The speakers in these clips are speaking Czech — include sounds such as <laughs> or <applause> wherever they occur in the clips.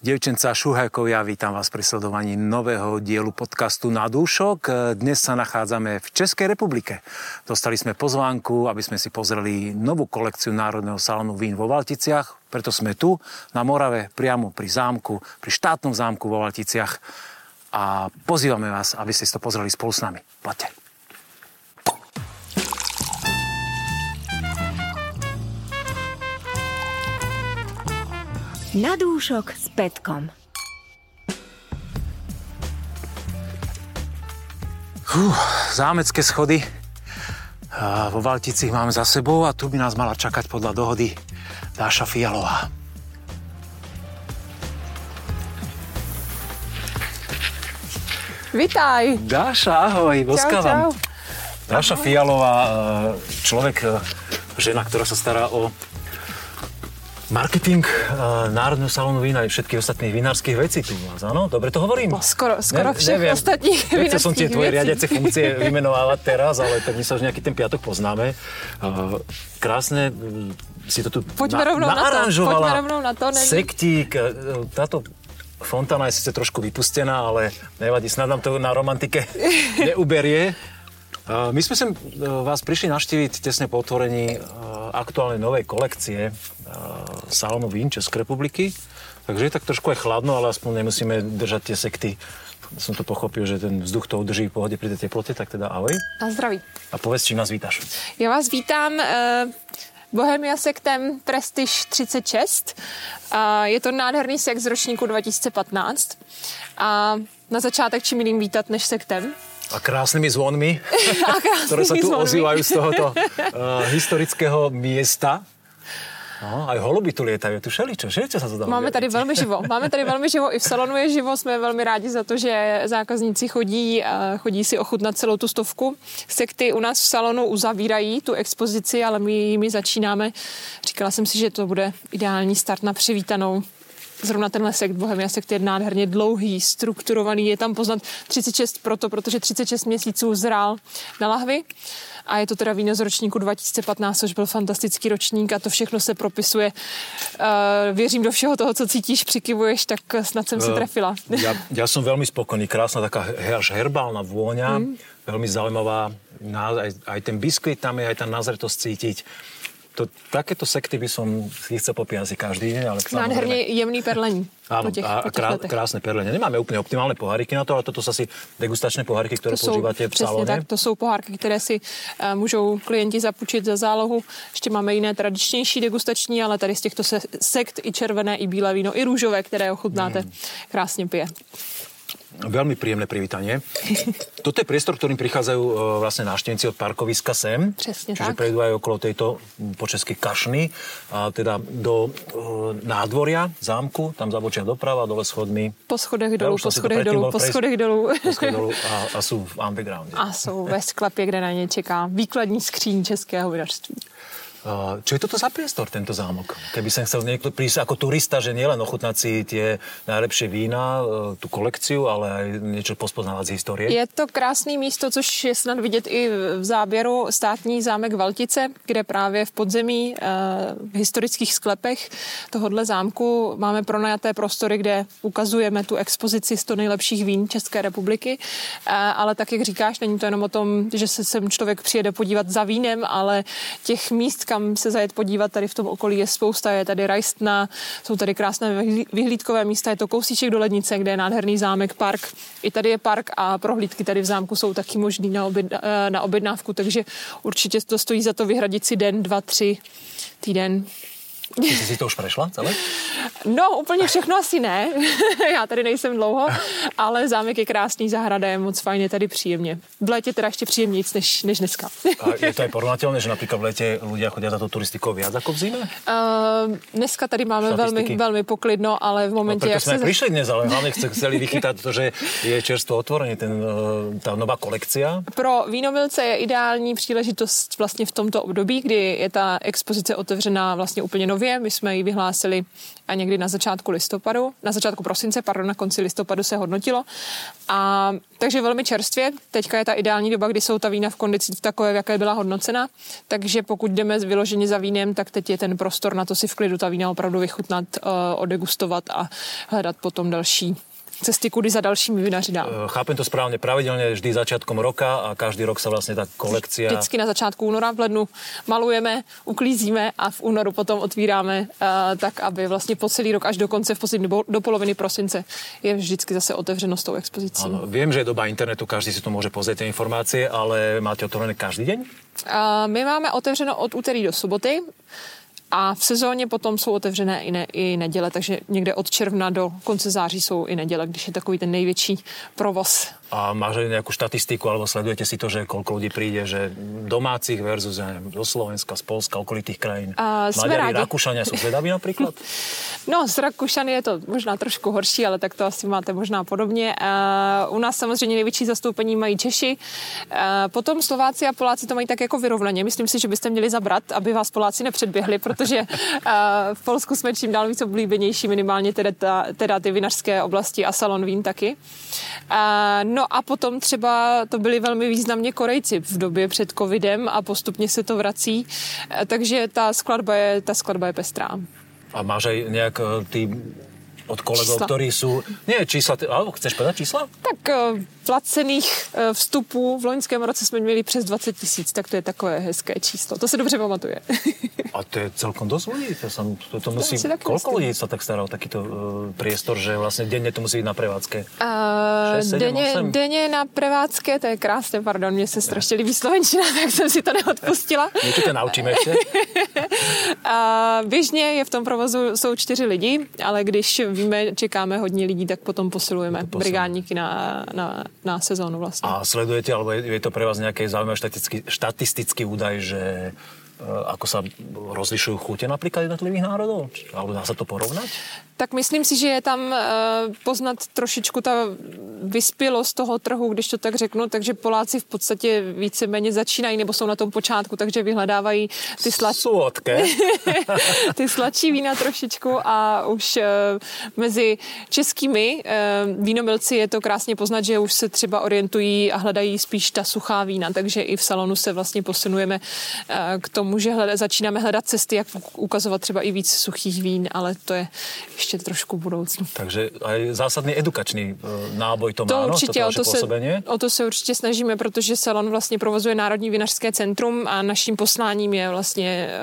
Devčenca Šuhajkovia, vítam vás pri sledovaní nového dielu podcastu Na dúšok. Dnes sa nachádzame v Českej republike. Dostali sme pozvánku, aby sme si pozreli novú kolekciu Národného salónu vín vo Valticiach. Preto sme tu, na Morave, priamo pri zámku, pri štátnom zámku vo Valticiach. A pozývame vás, aby ste si to pozreli spolu s nami. Poďte. Na dúšok s Petkom. Fú, zámecké schody a vo Valtici máme za sebou a tu by nás mala čakať podľa dohody Dáša Fialová. Vitaj. Dáša, ahoj, boskávam. čau. Dáša Fialová, človek, e, žena, ktorá sa stará o marketing e, Národného salónu vína aj všetkých ostatných vinárskych vecí tu u vás, áno? Dobre to hovorím? No, skoro, skoro všech ostatních Nechcel som tie tvoje riadiace funkcie vymenovávať teraz, ale my sa už nejaký ten piatok poznáme. Uh, Krásne mm, si to tu Poďme rovnou na to, naaranžovala. poďme rovnou na to, není- Sektík, e, táto fontána je síce trošku vypustená, ale nevadí, snad nám to na romantike <laughs> neuberie. My sme sem uh, vás prišli naštíviť tesne po otvorení uh, aktuálnej novej kolekcie uh, salónu vín Českej republiky. Takže je tak trošku aj chladno, ale aspoň nemusíme držať tie sekty. Som to pochopil, že ten vzduch to udrží v pohode pri tej teplote, tak teda ahoj. Na zdraví. A povedz, čím nás vítaš. Já vás vítám uh, Bohemia sektem Prestige 36. Uh, je to nádherný sekt z ročníku 2015. A na začátek čím jiným vítat než sektem. A krásnymi zvonmi, A krásnými <laughs> ktoré sa tu zvonmi. ozývajú z tohoto uh, <laughs> historického miesta. No, aj holuby tu lietajú, tu všeličo, všeličo sa to dá Máme tady velmi živo. Máme tady velmi živo. I v salonu je živo. Jsme velmi rádi za to, že zákazníci chodí, eh, chodí si ochutnat celou tu stovku. Sekty u nás v salonu uzavírají tu expozici, ale my jimi začínáme. Říkala jsem si, že to bude ideální start na přivítanou Zrovna tenhle sekt Bohemia sekt je nádherně dlouhý, strukturovaný, je tam poznat 36 proto, protože 36 měsíců zrál na lahvi a je to teda víno z ročníku 2015, což byl fantastický ročník a to všechno se propisuje. Uh, věřím do všeho toho, co cítíš, přikivuješ, tak snad jsem se trefila. Ja, ja som veľmi spokojný, krásna taká až herbálna vôňa, Mhm. mm. veľmi zaujímavá, Ná- aj, aj ten biskvit tam je, aj tá nazretosť cítiť. To, takéto sekty by som si chcel popíjať asi každý deň, ale Nádherně jemný perlení. Áno, po těch, a po těch krá, letech. krásne perlenie. Nemáme úplne optimálne poháriky na to, ale toto sú asi degustačné poháriky, ktoré To jsou, používate v salóne. tak, to jsou pohárky, které si uh, můžou klienti zapůjčit za zálohu. Ještě máme jiné tradičnější degustační, ale tady z těchto se, sekt i červené, i bílé víno, i růžové, které ochutnáte, Mm. krásně pije. Veľmi príjemné privítanie. <laughs> Toto je priestor, ktorým prichádzajú e, vlastne návštevníci od parkoviska sem. Presne Čiže tak. prejdú aj okolo tejto po česky kašny, a teda do e, nádvoria zámku, tam zabočia doprava, dole schodmi. Po schodech Ja dolů, po schodech predtým dolů, po schodech dolů. Po schodech <laughs> dolu a, a sú v undergrounde. A jsou ve sklepě, kde na ně čeká výkladní skříň českého vinařství. Uh, Čo je toto za priestor, tento zámok? Keby som chcel niekto prísť ako turista, že nielen ochutnať si tie najlepšie vína, uh, tú kolekciu, ale aj niečo pospoznávať z histórie. Je to krásný místo, což je snad vidět i v záběru státní zámek Valtice, kde právě v podzemí eh, v historických sklepech tohohle zámku máme pronajaté prostory, kde ukazujeme tu expozici 100 nejlepších vín České republiky. Eh, Ale tak, jak říkáš, není to jenom o tom, že se sem člověk přijede podívat za vínem, ale těch míst, kam se zajet podívat tady v tom okolí je spousta. Je tady Rajstna, jsou tady krásné vyhlí- vyhlídkové místa, je to kousíček do Lednice, kde je nádherný zámek, park. I tady je park a prohlídky tady v zámku jsou taky možný na, oběd, eh, na objednávku, takže určitě to stojí za to vyhradit si den, dva, tři týden. Ty si si to už prešla celé? <laughs> No, úplně všechno asi ne. <laughs> Já tady nejsem dlouho, ale zámek je krásný, zahrada je moc fajn, je tady příjemně. V létě teda ještě příjemnějc než, než dneska. A je to aj porovnateľné, že napríklad v lete ľudia chodia za to turistikou viac ako v zime? Uh, dneska tady máme velmi, velmi poklidno, ale v No, momentě, preto jak sme se... aj prišli dnes, ale hlavne chce- chceli vychytať to, že je čerstvo otvorenie, ten, eh, tá nová kolekcia. Pro vínomilce je ideální příležitost vlastně v tomto období, kdy je ta expozice otevřená vlastně úplně nově. My jsme ji vyhlásili a někdy na začátku listopadu, na začátku prosince, pardon, na konci listopadu se hodnotilo. A takže velmi čerstvě. Teďka je ta ideální doba, kdy jsou ta vína v kondici takové, jaké byla hodnocena. Takže pokud jdeme vyloženě za vínem, tak teď je ten prostor na to si v klidu ta vína opravdu vychutnat, uh, odegustovat a hledat potom další cesty, kudy za dalšími vinaři dál. Eh, chápem to správně, pravidelně vždy začátkom roka a každý rok se vlastně ta kolekcia... Vždycky na začátku února v lednu malujeme, uklízíme a v únoru potom otvíráme uh, tak, aby vlastně po celý rok až do konce, v poslední do, poloviny prosince je vždycky zase otevřeno s tou expozicí. Ano, vím, že je doba internetu, každý si to může pozrieť ty informace, ale máte otevřené každý den? Uh, my máme otevřeno od úterý do soboty. A v sezóně potom jsou otevřené i, ne, i neděle, takže někde od června do konce září jsou i neděle, když je takový ten největší provoz. A máš nejakú štatistiku, alebo sledujete si to, že koľko ľudí príde, že domácich versus, ja neviem, zo Slovenska, z Polska, okolitých krajín? A Maďari, Rakúšania sú zvedaví napríklad? <laughs> No, s Rakušany je to možná trošku horší, ale tak to asi máte možná podobně. Uh, u nás samozřejmě největší zastoupení mají Češi, uh, potom Slováci a Poláci to mají tak jako vyrovnaně. Myslím si, že byste měli zabrat, aby vás Poláci nepředběhli, protože uh, v Polsku jsme čím dál víc oblíbenější, minimálně teda, ta, teda ty vinařské oblasti a salon vín taky. Uh, no a potom třeba to byli velmi významně Korejci v době před covidem a postupně se to vrací, uh, takže ta skladba je, ta skladba je pestrá. A máš aj nejak eh, ty od kolegov, čísla. ktorí sú... Nie, čísla, alebo chceš povedať čísla? Tak uh, placených uh, vstupů v loňském roce jsme měli přes 20 tisíc, tak to je takové hezké číslo. To se dobře pamatuje. A to je celkom dosť ľudí. To, som, to, to musí, to koľko ľudí sa tak stará o takýto uh, priestor, že vlastně denně to musí být na prevádzke? Uh, 6, 7, denně, denně na prevádzke, to je krásné, pardon, mně se strašně líbí slovenčina, <laughs> tak jsem si to neodpustila. Něco tě naučíme ještě. <laughs> uh, běžně je v tom provozu jsou čtyři lidi, ale když víme, čekáme hodně lidí, tak potom posilujeme brigádníky na, na, na sezónu vlastně. A sledujete, alebo je, je to pro vás nějaký zaujímavý štatistický, štatistický údaj, že ako sa rozlišujú chute napríklad jednotlivých národov? Alebo dá sa to porovnať? Tak myslím si, že je tam eh, poznat trošičku ta vyspělost toho trhu, když to tak řeknu, takže Poláci v podstatě víceméně začínají nebo jsou na tom počátku, takže vyhledávají ty sladší... <laughs> ty sladší vína trošičku a už eh, mezi českými vínomilci je to krásně poznat, že už se třeba orientují a hledají spíš ta suchá vína, takže i v salonu se vlastně posunujeme k tomu, tomu, že hleda, začínáme hledat cesty, jak ukazovat třeba i víc suchých vín, ale to je ještě trošku budoucnu. Takže aj zásadný edukační e, náboj to, to má, určitě, no, to o, to se, o to se určitě snažíme, protože salon vlastně provozuje Národní vinařské centrum a naším posláním je vlastně e,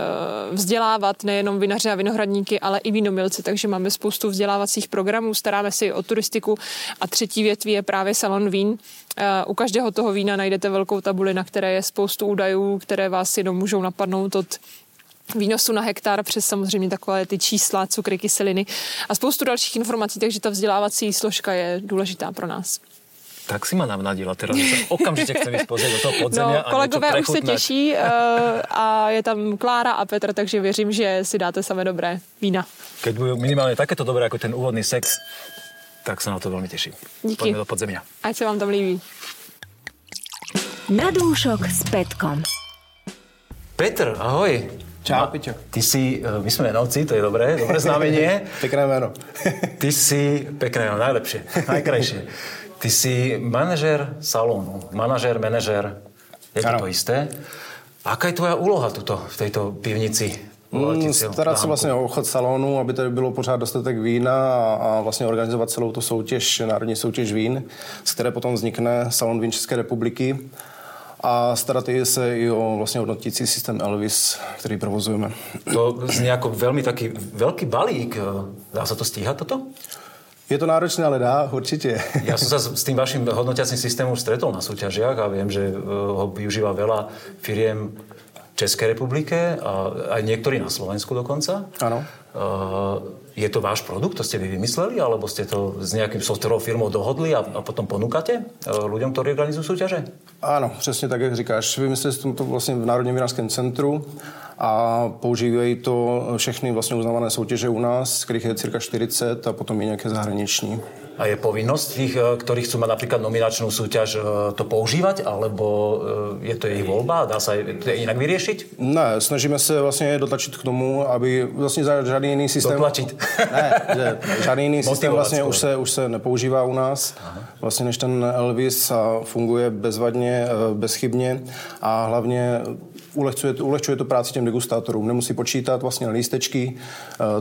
vzdělávat nejenom vinaře a vinohradníky, ale i vínomilce, takže máme spoustu vzdělávacích programů, staráme se i o turistiku a třetí větví je právě salon vín. E, u každého toho vína najdete velkou tabuli, na které je spoustu údajů, které vás jenom můžou napadnout dosáhnout od výnosu na hektar přes samozřejmě takové ty čísla, cukry, kyseliny a spoustu dalších informací, takže ta vzdělávací složka je důležitá pro nás. Tak si ma navnadila, teraz okamžitě chcem jít pozrieť do toho podzemia no, a kolegové už se těší uh, a je tam Klára a Petr, takže věřím, že si dáte samé dobré vína. Keď budou minimálně takéto dobré jako ten úvodný sex, tak se na to velmi těším. Díky. Pojďme do podzemia. Ať se vám tam líbí. Na dúšok s Petkom. Petr, ahoj. Čau, Pičo. Ty si, eh, my jsme jmenovci, to je dobré, dobré znamenie. <laughs> Pekné jméno. <laughs> ty si, pekné jméno, najlepšie, najkrajšie. Ty si manažer salónu, manažer, manažer, je to to isté. Aká je tvoja úloha tuto, v této pivnici? Mm, starat se vlastně o ochod salonu, aby tady bylo pořád dostatek vína a, a vlastně organizovat celou tu soutěž, národní soutěž vín, z které potom vznikne Salon vín České republiky a starat se i o vlastně hodnotící systém Elvis, který provozujeme. To zní jako velmi taký velký balík. Dá se to stíhat toto? Je to náročné, ale dá, určitě. Já jsem se s tím vaším hodnotiacím systémem stretol na soutěžiach a vím, že eh, ho využívá veľa firiem České republike a aj niektorí na Slovensku dokonca. Ano. Uh, je to váš produkt, to ste vy vymysleli, alebo ste to s nejakým softwarovou firmou dohodli a, a potom ponúkate uh, ľuďom, ktorí organizují soutěže? Ano, přesně tak, jak říkáš. Vymysleli jsme to vlastně v Národním vinařském centru a používají to všechny vlastně uznávané soutěže u nás, kterých je cirka 40 a potom i nějaké zahraniční. A je povinnosť tých, e, ktorí chcú mať napríklad nominačnú súťaž, e, to používať, alebo e, je to jejich voľba? Dá sa to inak vyriešiť? Ne, snažíme se vlastně dotlačit k tomu, aby vlastně žádný jiný systém... Dotlačit? Ne, že žádný jiný systém vlastně už se, už se nepoužívá u nás. Aha. Vlastně než ten Elvis a funguje bezvadně, bezchybně a hlavně ulehčuje, ulehčuje to práci těm degustátorům. Nemusí počítat vlastně na lístečky,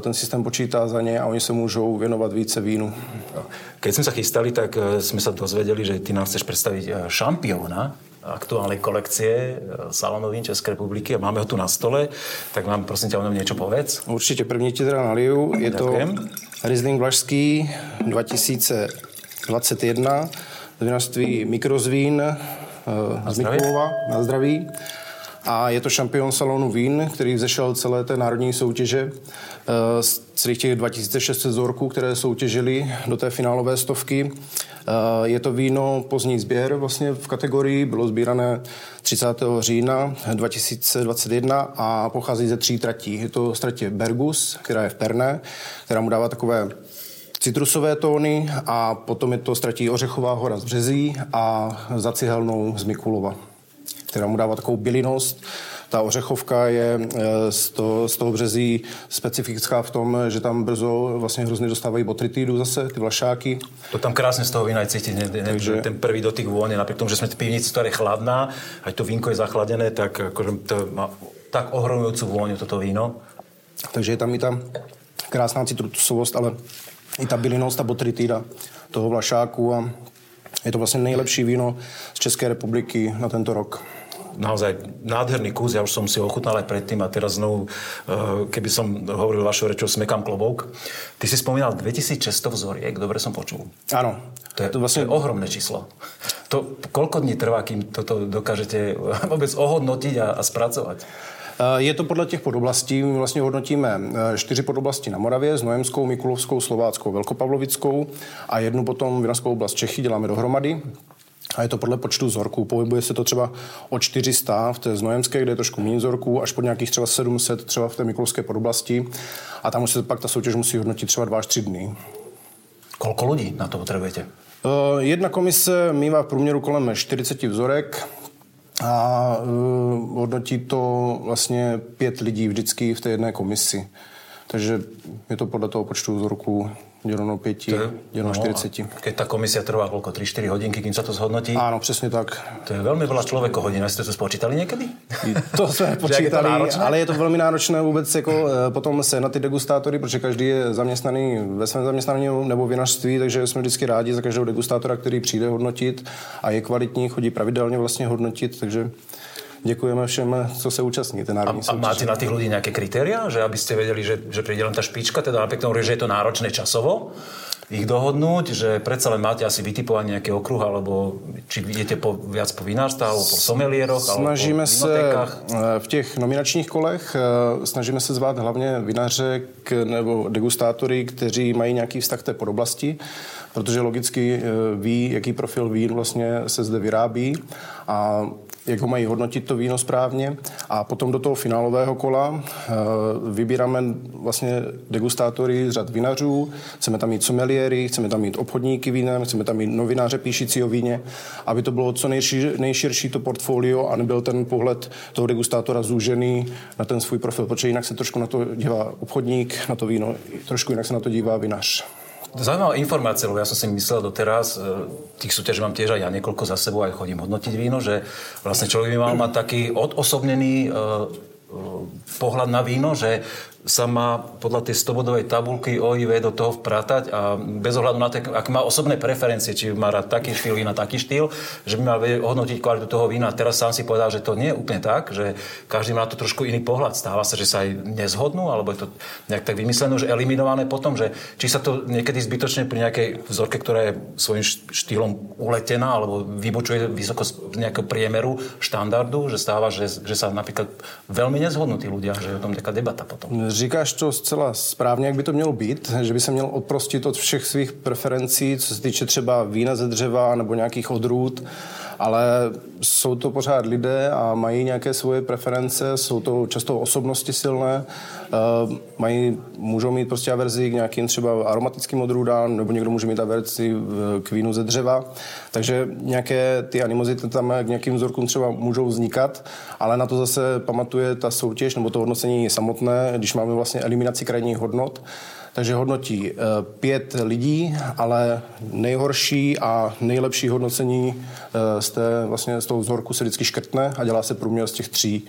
ten systém počítá za ně a oni se můžou věnovat více vínu. Keď sme sa chystali, tak e, sme sa dozvedeli, že ty nám chceš predstaviť e, šampióna aktuálnej kolekcie salónovín České republiky a máme ho tu na stole, tak vám prosím ťa o něm niečo povedz. Určitě první ti teda naliju. Je Ďakujem. to Riesling Vlašský 2021 z vinařství Mikrozvín z Mikulova. Na zdraví. A je to šampion salonu vín, který vzešel celé té národní soutěže eh, z celých těch 2600 vzorků, které soutěžili do té finálové stovky. Eh, je to víno pozdní sběr vlastně v kategorii, bylo sbírané 30. října 2021 a pochází ze tří tratí. Je to stratě Bergus, která je v Perné, která mu dává takové citrusové tóny a potom je to stratí Ořechová hora z Březí a za cihelnou z Mikulova která mu dává takovou bylinost. Ta ořechovka je eh, z toho, z toho březí specifická v tom, že tam brzo vlastně hrozně dostávají botritidu zase, ty vlašáky. To tam krásně z toho vína je cítit, ne, ne, Takže... ten prvý dotyk vône, napriek tomu, že jsme v pivnici, ktorá je chladná, ať to vínko je zachladené, tak akože to má tak ohromujúcu vôňu toto víno. Takže je tam i ta krásná citrusovost, ale i ta bylinost, ta botrytida toho vlašáku a je to vlastně nejlepší víno z České republiky na tento rok naozaj nádherný kus, ja už som si ochutnal aj predtým a teraz znovu, eh, keby som hovoril vašou rečou, smekám klobouk. Ty si spomínal 2600 vzoriek, dobre som počul. Áno. To je, to, vlastne... to je ohromné číslo. To, koľko dní trvá, kým toto dokážete <laughs> vôbec ohodnotiť a, a spracovať? Eh, je to podle těch podoblastí. My vlastně hodnotíme eh, čtyři podoblasti na Moravě, Znojemskou, Mikulovskou, Slováckou, Velkopavlovickou a jednu potom vinařskou oblast Čechy děláme dohromady a je to podle počtu vzorků. Pohybuje se to třeba od 400 v té znojemské, kde je trošku méně vzorků, až po nějakých třeba 700 třeba v té Mikulovské podoblasti. A tam už se pak ta soutěž musí hodnotit třeba 2 až 3 dny. Kolko lidí na to potřebujete? Uh, jedna komise mývá v průměru kolem 40 vzorek a uh, hodnotí to vlastně pět lidí vždycky v té jedné komisi. Takže je to podle toho počtu vzorků děleno 5, děleno no, 40. Keď ta komisia trvá koľko? 3-4 hodinky, kým sa to zhodnotí? Áno, přesně tak. To je velmi veľa člověko hodin. Jste to spočítali někdy? To jsme <laughs> počítali, je to ale je to velmi náročné vůbec jako eh, potom se na ty degustátory, protože každý je zaměstnaný ve svém zaměstnání nebo vinařství, takže jsme vždycky rádi za každého degustátora, který přijde hodnotit a je kvalitní, chodí pravidelně vlastně hodnotit, takže děkujeme všem, co se účastní té národní a, a máte na těch lidí nějaké kritéria, že abyste věděli, že, že přijde len ta špička, teda napriek tomu, že je to náročné časovo, ich dohodnúť, že predsa len máte asi vytipovaný nejaký okruh, alebo či idete po, viac po vinárstve, alebo po somelieroch, Snažíme alebo po se eh, v těch nominačních kolech, eh, snažíme se zvát hlavně vinaře nebo degustátory, kteří mají nějaký vztah té podoblasti, protože logicky eh, ví, jaký profil vín vlastně se zde vyrábí a jak ho mají hodnotit to víno správně. A potom do toho finálového kola eh, vybíráme vlastně degustátory z řad vinařů, chceme tam mít someliéry, chceme tam mít obchodníky vínem, chceme tam mít novináře píšící o víně, aby to bylo co nejšir, nejširší to portfolio a nebyl ten pohled toho degustátora zúžený na ten svůj profil, protože jinak se trošku na to dívá obchodník, na to víno, trošku jinak se na to dívá vinař. Zaujímavá informácia, lebo ja som si myslel doteraz, e, tých súťaží mám tiež aj ja niekoľko za sebou, aj chodím hodnotiť víno, že vlastne človek by mal mať taký odosobnený e, e, pohľad na víno, že sa má podľa tej 100-bodovej tabulky OIV do toho vpratať a bez ohľadu na to, ak má osobné preferencie, či má rád taký štýl vína, taký štýl, že by mal hodnotiť kvalitu toho vína. Teraz sám si povedal, že to nie je úplne tak, že každý má to trošku iný pohľad. Stáva sa, že sa aj nezhodnú, alebo je to nejak tak vymyslené, že eliminované potom, že či sa to niekedy zbytočne pri nejakej vzorke, ktorá je svojím štýlom uletená alebo vybočuje vysoko z nejakého priemeru štandardu, že stáva, že, že sa napríklad veľmi nezhodnú tí ľudia, že je o tom taká debata potom. Říkáš to zcela správně, jak by to mělo být, že by se měl odprostit od všech svých preferencí, co se týče třeba vína ze dřeva nebo nějakých odrůd ale jsou to pořád lidé a mají nějaké svoje preference, jsou to často osobnosti silné, uh, mají, můžou mít prostě averzi k nějakým třeba aromatickým odrůdám, nebo někdo může mít averzi k vínu ze dřeva, takže nějaké ty animozity tam k nějakým vzorkům třeba můžou vznikat, ale na to zase pamatuje ta soutěž nebo to hodnocení samotné, když máme vlastně eliminaci krajních hodnot, takže hodnotí eh, pět lidí, ale nejhorší a nejlepší hodnocení eh, z, té, vlastně z toho vzorku se vždycky škrtne a dělá se průměr z těch tří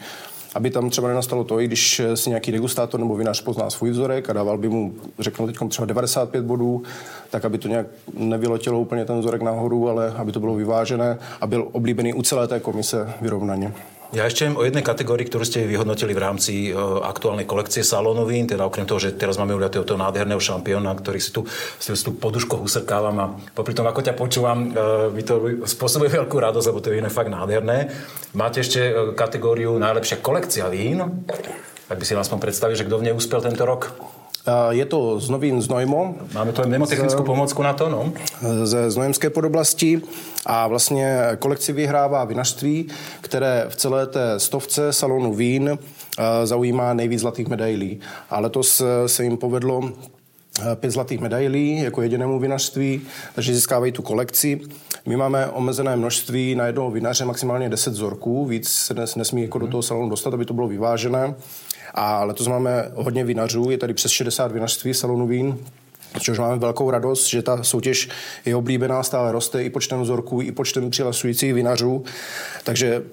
aby tam třeba nenastalo to, i když si nějaký degustátor nebo vinař pozná svůj vzorek a dával by mu, řeknu teď třeba 95 bodů, tak aby to nějak nevylotilo úplně ten vzorek nahoru, ale aby to bylo vyvážené a byl oblíbený u celé té komise vyrovnaně. Ja ešte o jednej kategórii, ktorú ste vyhodnotili v rámci uh, aktuálnej kolekcie salónovín, teda okrem toho, že teraz máme uliatého toho nádherného šampióna, ktorý si tu, si tu poduško usrkávam a popri tom, ako ťa počúvam, mi to spôsobuje veľkú radosť, lebo to je fakt nádherné. Máte ešte uh, kategóriu najlepšia kolekcia vín. Tak by si aspoň predstavil, že kto v nej uspel tento rok? Je to z Novín Znojmo. Máme tu mnemotechnickou pomocku na to, no? Ze Znojemské podoblasti a vlastně kolekci vyhrává vinařství, které v celé té stovce salonu vín eh, zaujímá nejvíc zlatých medailí. A letos eh, se jim povedlo eh, pět zlatých medailí jako jedinému vinařství, takže získávají tu kolekci. My máme omezené množství na jednoho vinaře, maximálně 10 vzorků, víc se dnes nesmí jako do toho salonu dostat, aby to bylo vyvážené. A letos máme hodně vinařů, je tady přes 60 vinařství salonu vín, Což máme velkou radost, že ta soutěž je oblíbená, stále roste i počtem vzorků, i počtem přihlasujících vinařů. Takže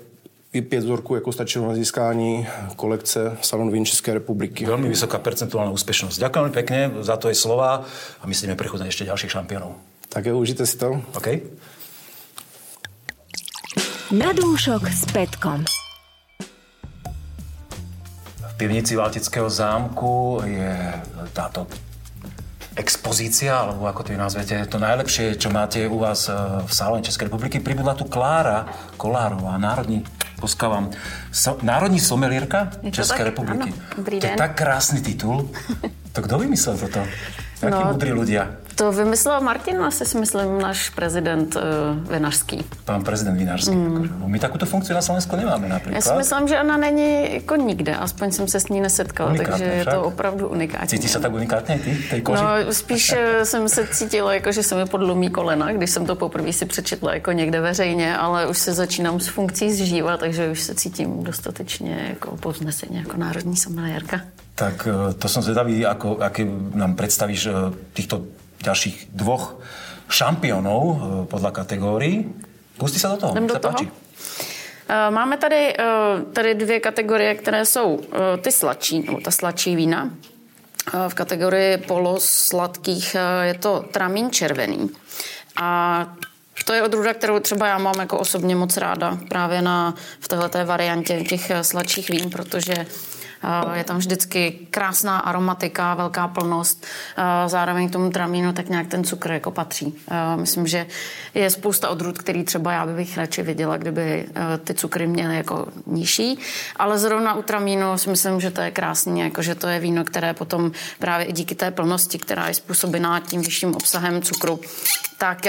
i pět vzorků jako stačilo na získání kolekce Salon vín České republiky. Velmi vysoká percentuálna úspěšnost. Děkujeme pěkně za to je slova a myslíme prechodne ještě dalších šampionů. Tak jo, užijte si to. OK. Na dúšok s Petkom pivnici Valtického zámku je táto expozícia, alebo ako to vy nazvete, to najlepšie, čo máte u vás eh, v salóne Českej republiky. Pribudla tu Klára Kolárová, národní, poskávam, so, národní somelierka Českej republiky. Ano, to je tak krásny titul. <laughs> To kdo vymyslel toto? Jakí no, mudrí ľudia? To vymyslel Martin, asi si myslím, náš prezident uh, Vinařský. Pán prezident Vinařský. Mm. My takovou funkci na Slovensku nemáme například. Já si myslím, že ona není jako nikde, aspoň jsem se s ní nesetkala, unikátne takže však? je to opravdu unikátní. Cítíš se tak unikátně ty, tej koži? No, spíš eh, jsem se cítila, jako, že se mi podlomí kolena, když jsem to poprvé si přečetla jako někde veřejně, ale už se začínám s funkcí zžívat, takže už se cítím dostatečně jako povzneseně, jako národní someliérka. Tak eh, to som zvedavý, ako, aké nám predstavíš týchto ďalších dvoch šampionů eh, podle kategórií. Pustí se do toho, Jdem do toho. Páči. Eh, máme tady, eh, tady dvě kategorie, které jsou ty sladší, nebo ta sladší vína. V kategorii polosladkých je to tramín červený. A to je odrůda, kterou třeba já mám jako osobně moc ráda právě na, v této variantě těch sladších vín, protože je tam vždycky krásná aromatika, velká plnost. Zároveň k tomu tramínu tak nějak ten cukr jako patří. Myslím, že je spousta odrůd, který třeba já bych radši viděla, kdyby ty cukry měly jako nižší. Ale zrovna u tramínu si myslím, že to je krásný, jako že to je víno, které potom právě i díky té plnosti, která je způsobená tím vyšším obsahem cukru, tak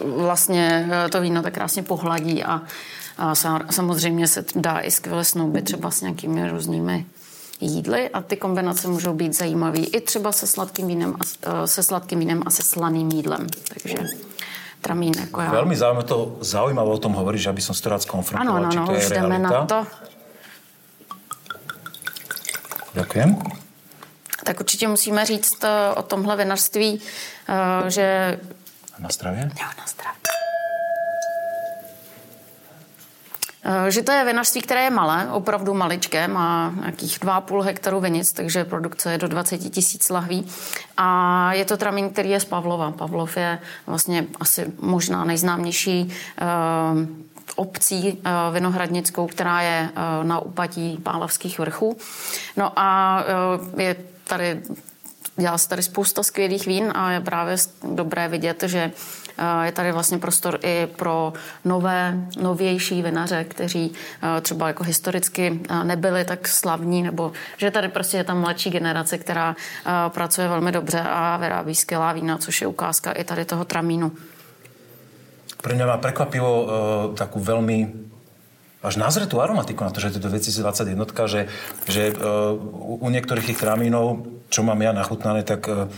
vlastně to víno tak krásně pohladí a a samozřejmě se dá i skvěle snoubit třeba s nějakými různými jídly a ty kombinace můžou být zajímavé i třeba se sladkým vínem a, eh, se sladkým vínem a se slaným jídlem. Takže tramín jako já. Velmi zaujímavé to, zaujímavé o tom hovoríš, že aby som to rád skonfrontoval, ano, ano, či to je už jdeme na to. Ďakujem. Tak určitě musíme říct eh, o tomhle vinařství, eh, Na zdravě? Jo, na zdravě. Eh, že to je vinařství, které je malé, opravdu maličké, má nějakých 2,5 hektaru vinic, takže produkce je do 20 tisíc lahví. A je to tramín, který je z Pavlova. Pavlov je vlastně asi možná nejznámější uh, obcí uh, vinohradnickou, která je na úpatí Pálavských vrchů. No a je tady dělá se tady spousta skvělých vín a je právě dobré vidět, že je tady vlastně prostor i pro nové, novější vinaře, kteří třeba jako historicky nebyli tak slavní, nebo že tady prostě je tam mladší generace, která pracuje velmi dobře a vyrábí skvělá vína, což je ukázka i tady toho tramínu. pre mňa má prekvapilo uh, takú veľmi až nazretú aromatiku na to, že je to 2021, že, že uh, u niektorých tých tramínov, čo mám ja nachutnané, tak uh,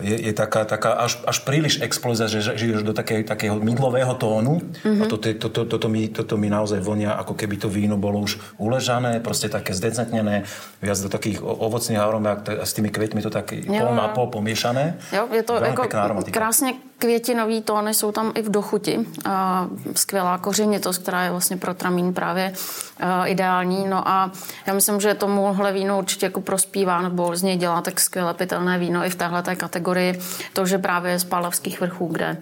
je, je taká, taká až, až príliš explózia, že žiješ do také, takého mydlového tónu mm-hmm. a toto, to, to, toto, mi, toto mi naozaj vonia, ako keby to víno bolo už uležané, proste také zdecentnené, viac do takých ovocných aromát a s tými kvetmi to tak pol na pol pomiešané. Jo, je to jako krásně květinový tóny jsou tam i v dochuti. Skvělá kořenitost, která je vlastně pro tramín právě ideální. No a já myslím, že tomuhle víno určitě jako prospívá, nebo z něj dělá tak skvěle pitelné víno i v téhle kategorii. To, že právě z Pálavských vrchů, kde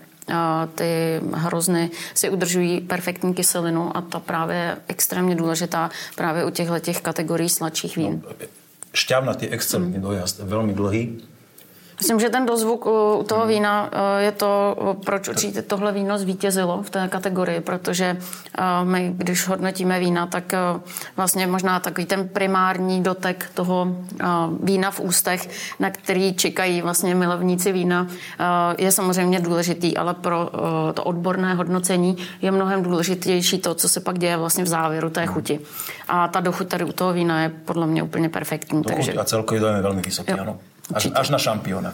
ty hrozny si udržují perfektní kyselinu a ta právě je extrémně důležitá právě u těchto těch kategorií sladších vín. No, šťavnatý, excelentní mm. dojazd, velmi dlouhý. Myslím, že ten dozvuk u toho hmm. vína eh, je to, proč určitě tohle víno zvítězilo v té kategorii, protože eh, my, když hodnotíme vína, tak eh, vlastně možná takový ten primární dotek toho vína v ústech, na který čekají vlastně milovníci vína, je samozřejmě důležitý, ale pro to odborné hodnocení je mnohem důležitější to, co se pak děje vlastně v závěru té hmm. chuti. A ta dochuť tady u toho vína je podle mě úplně perfektní. takže... A celkově dojem je velmi vysoký, jo. ano. Až, až na šampiona.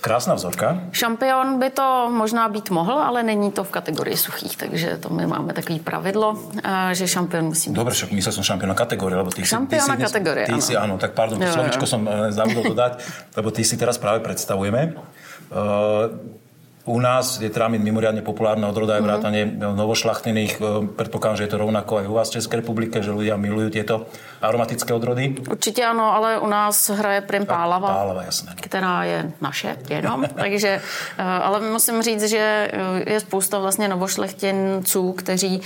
Krásná vzorka. Šampion by to možná být mohl, ale není to v kategorii suchých, takže to my máme takový pravidlo, eh, že šampion musí být. Dobre, však myslel som šampiona kategorie, lebo ty šampiona si... Šampiona kategorie, ty si, áno, tak pardon, jo, slovičko jo. som eh, zabudol dodať, lebo ty si teraz práve predstavujeme. Uh, u nás je trámin mimoriadne populárna odroda aj mhm. vrátanie mm-hmm. novošlachtených. Predpokladám, že je to rovnako aj u vás v České republike, že ľudia milujú tieto aromatické odrody. Určitě ano, ale u nás hraje prim Pálava, Pálava jasné. která je naše jenom. <laughs> Takže, e, ale musím říct, že e, je spousta vlastně novošlechtinců, kteří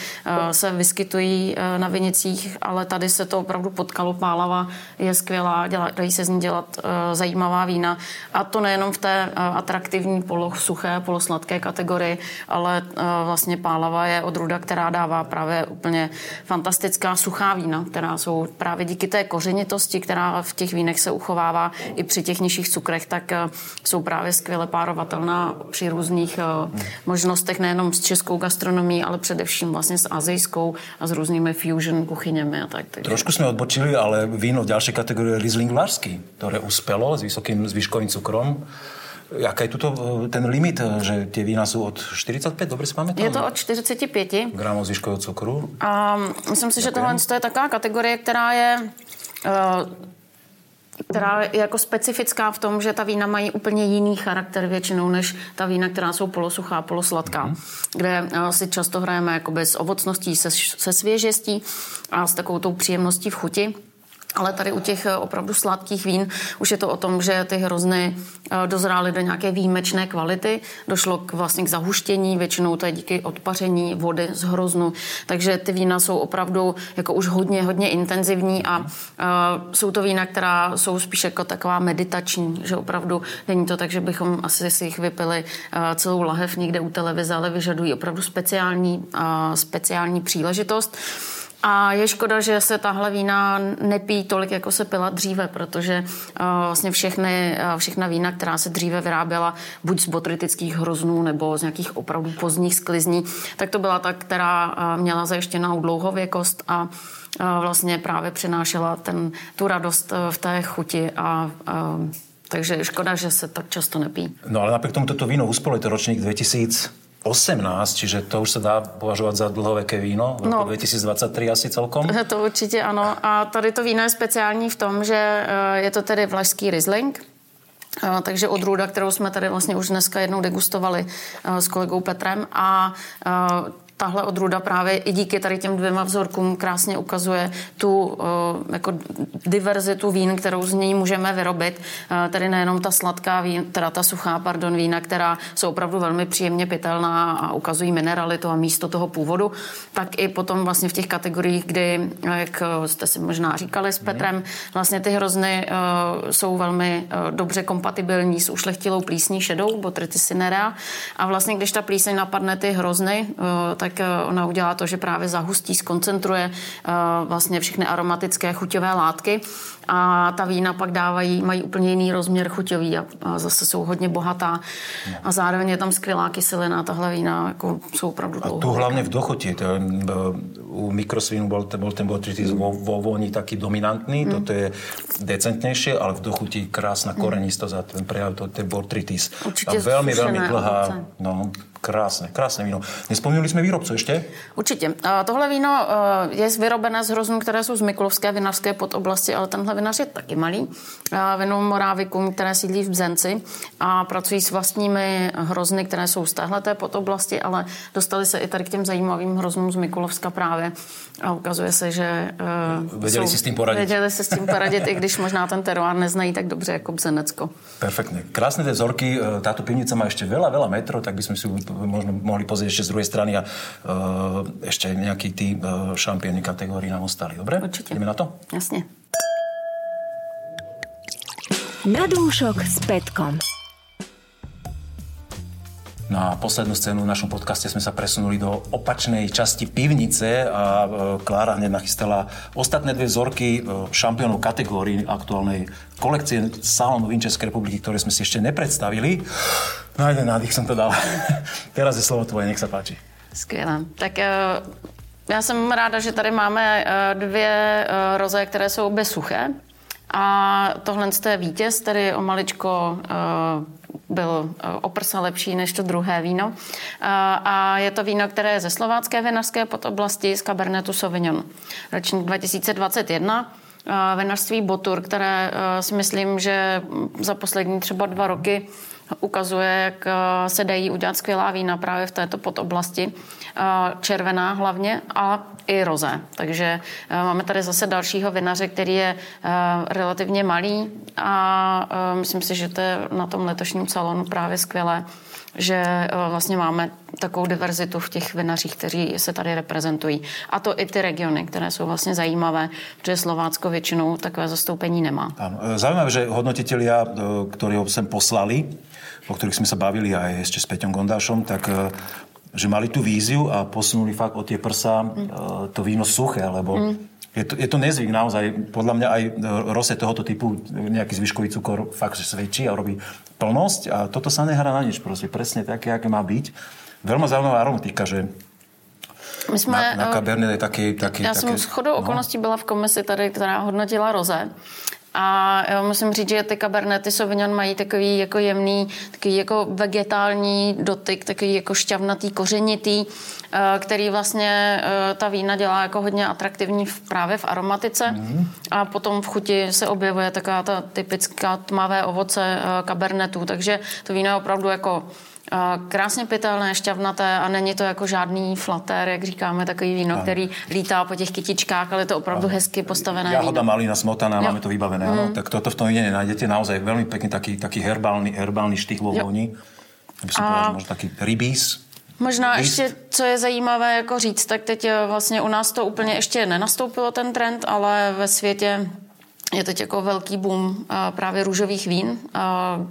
se vyskytují na vinicích, ale tady se to opravdu potkalo. Pálava je skvělá, dělá, dají se z ní dělat zajímavá vína. A to nejenom v té atraktivní poloh suché, polosladké kategorii, ale eh, vlastně pálava je odrůda, která dává právě úplně fantastická suchá vína, která jsou právě díky té kořenitosti, která v těch vínech se uchovává i při těch nižších cukrech, tak eh, jsou právě skvěle párovatelná při různých eh, možnostech, nejenom s českou gastronomií, ale především vlastně s azijskou a s různými fusion kuchyněmi a tak. Takže... Trošku jsme odbočili, ale víno v další kategorii Riesling Vlarsky, které uspělo s vysokým zvyškovým cukrom. Jaká je tuto eh, ten limit, eh, že tie vína jsou od 45, dobře si pamätám? Je to od 45 gramů zvyškového cukru. A myslím si, Děkujem. že tohle je taková kategorie, která je uh, která je jako specifická v tom, že ta vína mají úplně jiný charakter většinou než ta vína, která jsou polosuchá, polosladká, mm. kde si často hrajeme jakoby s ovocností, se, se svěžestí a s takovou tou příjemností v chuti. Ale tady u těch eh, opravdu sladkých vín už je to o tom, že ty hrozny eh, dozrály do nějaké výjimečné kvality. Došlo k vlastně k zahuštění, většinou to je díky odpaření vody z hroznu. Takže ty vína jsou opravdu jako už hodně, hodně intenzivní a uh, jsou to vína, která jsou spíš jako taková meditační, že opravdu není to tak, že bychom asi si jich vypili celou lahev někde u televize, ale vyžadují opravdu speciální, speciální příležitost. A je škoda, že se tahle vína nepí tolik, jako se pila dříve, protože uh, vlastně všechny, uh, všechna vína, která se dříve vyráběla buď z botritických hroznů nebo z nějakých opravdu pozdních sklizní, tak to byla ta, která uh, měla zajištěnou dlouhověkost a vlastně právě přinášela ten, tu radost v té chuti a takže je škoda, že se tak často nepí. No ale napriek tomu toto víno to ročník 2000 18, čiže to už se dá považovat za dlhověké víno v roku no, 2023 asi celkom? <laughs> To určitě ano. A tady to víno je speciální v tom, že eh, je to tedy vlašský Riesling, eh, takže odrůda, kterou jsme tady vlastně už dneska jednou degustovali eh, s kolegou Petrem a tahle odrůda právě i díky tady těm dvěma vzorkům krásně ukazuje tu uh, jako diverzitu vín, kterou z ní můžeme vyrobit. Uh, tady nejenom ta sladká vín, teda ta suchá, pardon, vína, která jsou opravdu velmi příjemně pitelná a ukazují mineralitu a místo toho původu, tak i potom vlastně v těch kategoriích, kdy, jak jste si možná říkali s Petrem, vlastně ty hrozny jsou velmi dobře kompatibilní s ušlechtilou plísní šedou, Botrytis cinerea. A vlastně, když ta plíseň napadne ty hrozny, tak tak ona udělá to, že právě zahustí, skoncentruje vlastně všechny aromatické chuťové látky a ta vína pak dávají, mají úplně jiný rozměr chuťový a, a zase jsou hodně bohatá a zároveň je tam skvělá kyselina, tahle vína jako jsou opravdu A tu hlavně v dochuti, to, u mikrosvínu bol, bol ten botrytis vo, vo voni taký dominantný, mm. toto je decentnejšie, ale v dochuti krásna korenistosť a ten prejav, to je botrytis. Určitě a veľmi, veľmi dlhá, ovoce. no, Krásné, krásné víno. Nespomněli jsme výrobcu ještě? Určitě. Tohle víno je vyrobené z hroznů, které jsou z Mikulovské vinařské podoblasti, ale tenhle vinař je taky malý. Vino Morávikum, které sídlí v Bzenci a pracují s vlastními hrozny, které jsou z téhleté podoblasti, ale dostali se i tady k těm zajímavým hroznům z Mikulovska právě. A ukazuje se, že... Věděli si s tím poradit. Věděli se s tím poradit, i když <laughs> možná ten teroár neznají tak dobře jako Bzenecko. Perfektně. Krásné tie vzorky. Táto pivnica má ještě veľa, veľa metro, tak bychom si možno mohli pozrieť ešte z druhej strany a uh, ešte nejaký tí uh, šampióni kategórií nám ostali. Dobre? Určite. Ideme na to? Jasne. Na dúšok s Petkom. Na poslednú scénu v našom podcaste sme sa presunuli do opačnej časti pivnice a e, Klára hneď nachystala ostatné dve vzorky e, šampiónov kategórií aktuálnej kolekcie salónu Vín Českej republiky, ktoré sme si ešte nepredstavili. No jeden nádych som to dal. <laughs> Teraz je slovo tvoje, nech sa páči. Skvělé. Tak e, já jsem ráda, že tady máme dvě roze, které jsou bezsuché. A tohle je vítěz, tedy o maličko byl o prsa lepší než to druhé víno. A je to víno, které je ze slovácké vinařské podoblasti z Cabernetu Sauvignon. Ročník 2021 vinařství Botur, které si myslím, že za poslední třeba dva roky ukazuje, jak se dají udělat skvělá vína právě v této podoblasti. Červená hlavně a i roze. Takže máme tady zase dalšího vinaře, který je relativně malý a myslím si, že to je na tom letošním salonu právě skvělé, že vlastně máme takovou diverzitu v těch vinařích, kteří se tady reprezentují. A to i ty regiony, které jsou vlastně zajímavé, protože Slovácko většinou takové zastoupení nemá. Ano. Zajímavé, že hodnotitelia, ktorí ho sem poslali, o ktorých sme sa bavili aj ešte s Peťom Gondášom, tak že mali tú víziu a posunuli fakt od tie prsa mm. to víno suché, lebo mm. je, to, je to nezvyk naozaj. Podľa mňa aj rose tohoto typu nejaký zvyškový cukor fakt že svedčí a robí plnosť a toto sa nehrá na nič. Proste presne také, aké má byť. Veľmi zaujímavá aromatika, že my jsme, na, na Cabernet je taky, taky... Já jsem s chodou no. okolností byla v komisi tady, která hodnotila roze a jo, musím říct, že ty kabernety Sauvignon mají takový jako jemný, takový jako vegetální dotyk, takový jako šťavnatý, kořenitý, eh, který vlastně eh, ta vína dělá jako hodně atraktivní v, právě v aromatice. Mm. A potom v chuti se objevuje taková ta typická tmavé ovoce eh, kabernetů, takže to víno je opravdu jako Krásně pitelné, šťavnaté a není to jako žádný flatér, jak říkáme, takový víno, ano. který lítá po těch kytičkách, ale je to opravdu ano. hezky postavené Jahoda, víno. malina, smotana, jo. máme to vybavené. Mm. Ano. Tak toto v tom víne nenájdete naozaj veľmi pekný taký, taký herbálny, herbálny štych vo som a... povedal, možná taký rybís. Možná List. ještě, co je zajímavé jako říct, tak teď eh, vlastně u nás to úplně ještě nenastoupilo ten trend, ale ve světě je teď jako velký boom právě růžových vín.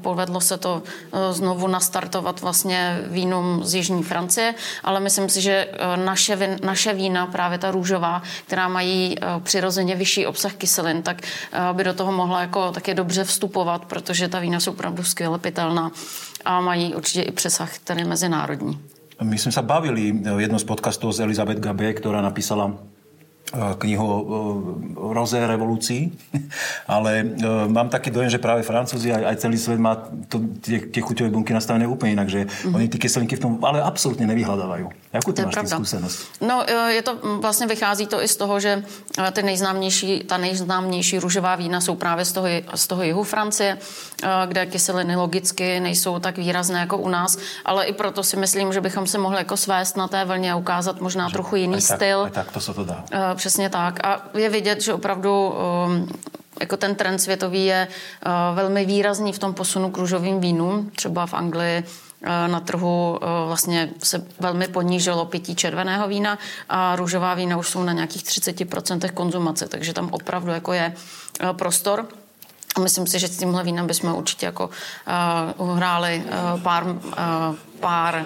Povedlo se to e, znovu nastartovat vlastně vínům z Jižní Francie, ale myslím si, že e, naše, vín, naše vína, právě ta růžová, která mají přirozeně vyšší obsah kyselin, tak by do toho mohla jako také dobře vstupovat, protože ta vína jsou opravdu skvěle pitelná a mají určitě i přesah, který mezinárodní. My jsme se bavili jedno z podcastů s Elizabeth Gabe, která napísala Eh, knihu o rozé revolúcii, <laughs> ale e, mám taký dojem, že práve Francúzi aj, aj celý svet má to, tie, tie chuťové bunky nastavené úplně jinak, že mm-hmm. oni ty kyselinky v tom ale absolutně nevyhledávají. Jakou ty máš zkušenost? No, e, je to, vlastně vychází to i z toho, že e, ty nejznámější, ta nejznámější růžová vína jsou právě z toho, z toho jihu Francie, kde kyseliny logicky nejsou tak výrazné jako u nás, ale i proto si myslím, že bychom se mohli jako svést na té vlně a ukázat možná že, trochu jiný aj tak, styl. Aj tak to se to dá přesně tak. A je vidět, že opravdu um, jako ten trend světový je uh, velmi výrazný v tom posunu k růžovým vínům. Třeba v Anglii uh, na trhu uh, vlastně se velmi ponížilo pití červeného vína a růžová vína už jsou na nějakých 30% konzumace, takže tam opravdu jako je prostor. Myslím si, že s tímhle vínem bychom určitě jako uh, uhráli uh, pár, pár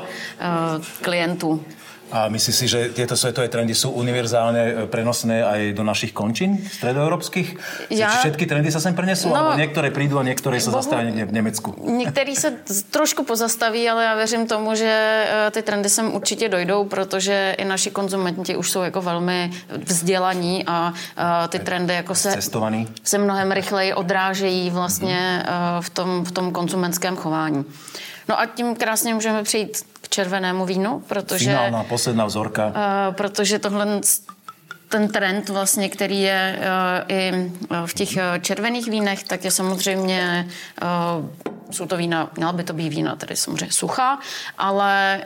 klientů A myslíš si, že tieto svetové trendy sú univerzálne, e, prenosné aj do našich končín stredoeurópskych? Ja... Všetky trendy sa sem prenesú, no, alebo niektoré prídu a niektoré sa bohu... zastaví v Nemecku? Některý se trošku pozastaví, ale já věřím tomu, že e, ty trendy sem určitě dojdou, protože i naši konzumenti už jsou jako velmi vzdělaní a ty trendy jako se, Cestovaný. se mnohem rychleji odrážejí vlastně mm-hmm. v, tom, v tom konzumentském chování. No a tím krásně můžeme přejít k červenému vínu, protože... Finálna, posledná vzorka. Uh, protože tohle ten trend, vlastně, který je uh, i v těch červených vínech, tak je samozřejmě, uh, jsou to vína, měla by to být vína, tedy samozřejmě suchá, ale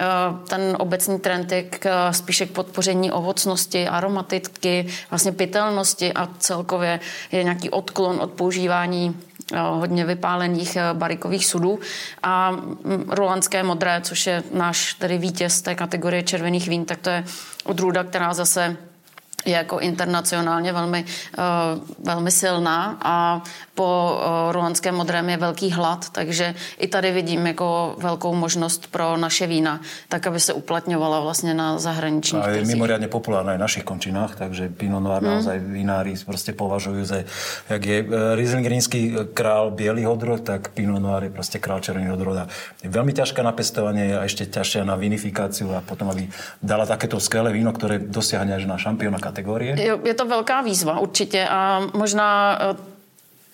ten obecný trend je k, spíše k podpoření ovocnosti, aromatiky, vlastně pitelnosti a celkově je nějaký odklon od používání Eh, hodně vypálených eh, barikových sudů. A mm, rolandské modré, což je náš tedy vítěz té kategorie červených vín, tak to je odrůda, která zase je jako internacionálně velmi, uh, velmi silná a po uh, rulandském modrém je velký hlad, takže i tady vidím jako velkou možnost pro naše vína, tak aby se uplatňovala vlastně na zahraničních A je mimoriadne populárna v našich končinách, takže Pinot Noir mm. naozaj vinári prostě považujú za, jak je uh, Rieslingrinský král bielý odrod, tak Pinot Noir je prostě král červený odrod. A je veľmi ťažké na pestovanie a ešte ťažšie na vinifikáciu a potom, aby dala takéto skvelé víno, ktoré dosiahne až na šampiona kategorie? Je to velká výzva určitě a možná eh,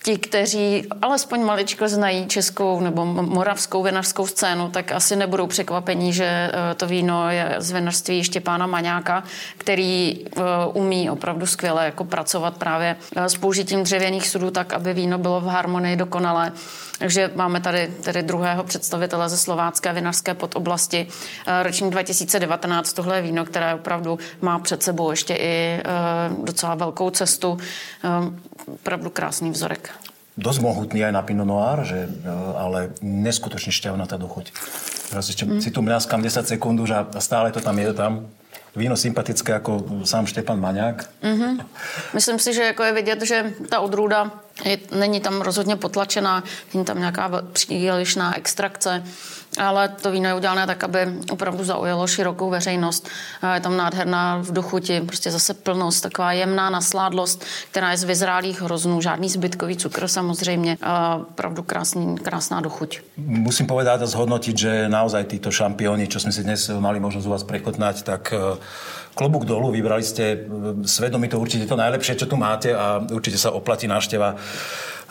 ti, kteří alespoň maličko znají českou nebo moravskou vinařskou scénu, tak asi nebudou překvapení, že eh, to víno je z vinařství Štěpána Maňáka, který eh, umí opravdu skvěle jako pracovat právě s použitím dřevěných sudů tak, aby víno bylo v harmonii dokonale. Takže máme tady, tady druhého představitele ze slovácké vinařské podoblasti. Eh, ročník 2019, tohle je víno, které opravdu má před sebou ještě i docela velkou cestu. Opravdu krásný vzorek dosť mohutný aj na Pinot Noir, že, ale neskutočne šťavnatá dochuť. Teraz ešte mm. si tu mňaskám 10 sekúnd už a stále to tam je tam. Víno sympatické jako sám Štěpan Maňák. Mm-hmm. Myslím si, že jako je vidět, že ta odrůda je, není tam rozhodně potlačená, není tam nějaká přílišná extrakce ale to víno je udělané tak, aby opravdu zaujalo širokou veřejnost. Je tam nádherná v dochuti, prostě zase plnost, taková jemná nasládlost, která je z vyzrálých hroznů, žádný zbytkový cukr samozřejmě, a opravdu krásný, krásná dochuť. Musím povedať a zhodnotiť, že naozaj títo šampióni, čo sme si dnes mali možnosť u vás prechotnať, tak e, klobúk dolu, vybrali ste e, to určite to najlepšie, čo tu máte a určite sa oplatí návšteva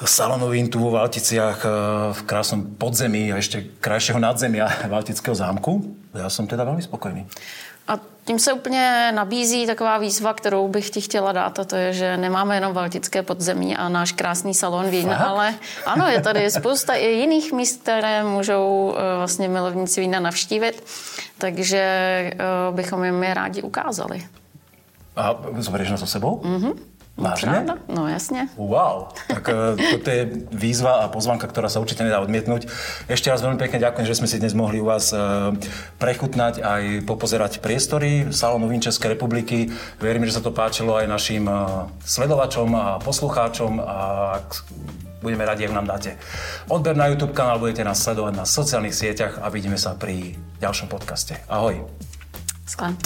salónovín tu vo Valticiach e, v krásnom podzemí a ešte krajšieho nadzemia Valtického zámku. Já jsem teda velmi spokojný. A tím se úplně nabízí taková výzva, kterou bych ti chtěla dát, a to je, že nemáme jenom Valtické podzemí a náš krásný salon vín, Fakt? ale ano, je tady spousta i jiných míst, které můžou e, vlastně milovníci vína navštívit, takže e, bychom jim je rádi ukázali. A zoberieš nás so sebou? Mm-hmm. Vážne? No jasne. Wow, tak uh, toto je výzva a pozvanka, ktorá sa určite nedá odmietnúť. Ešte raz veľmi pekne ďakujem, že sme si dnes mohli u vás uh, prechutnať aj popozerať priestory Salónu Českej republiky. Verím, že sa to páčilo aj našim uh, sledovačom a poslucháčom a budeme radi, ak nám dáte odber na YouTube kanál, budete nás sledovať na sociálnych sieťach a vidíme sa pri ďalšom podcaste. Ahoj. Sklen.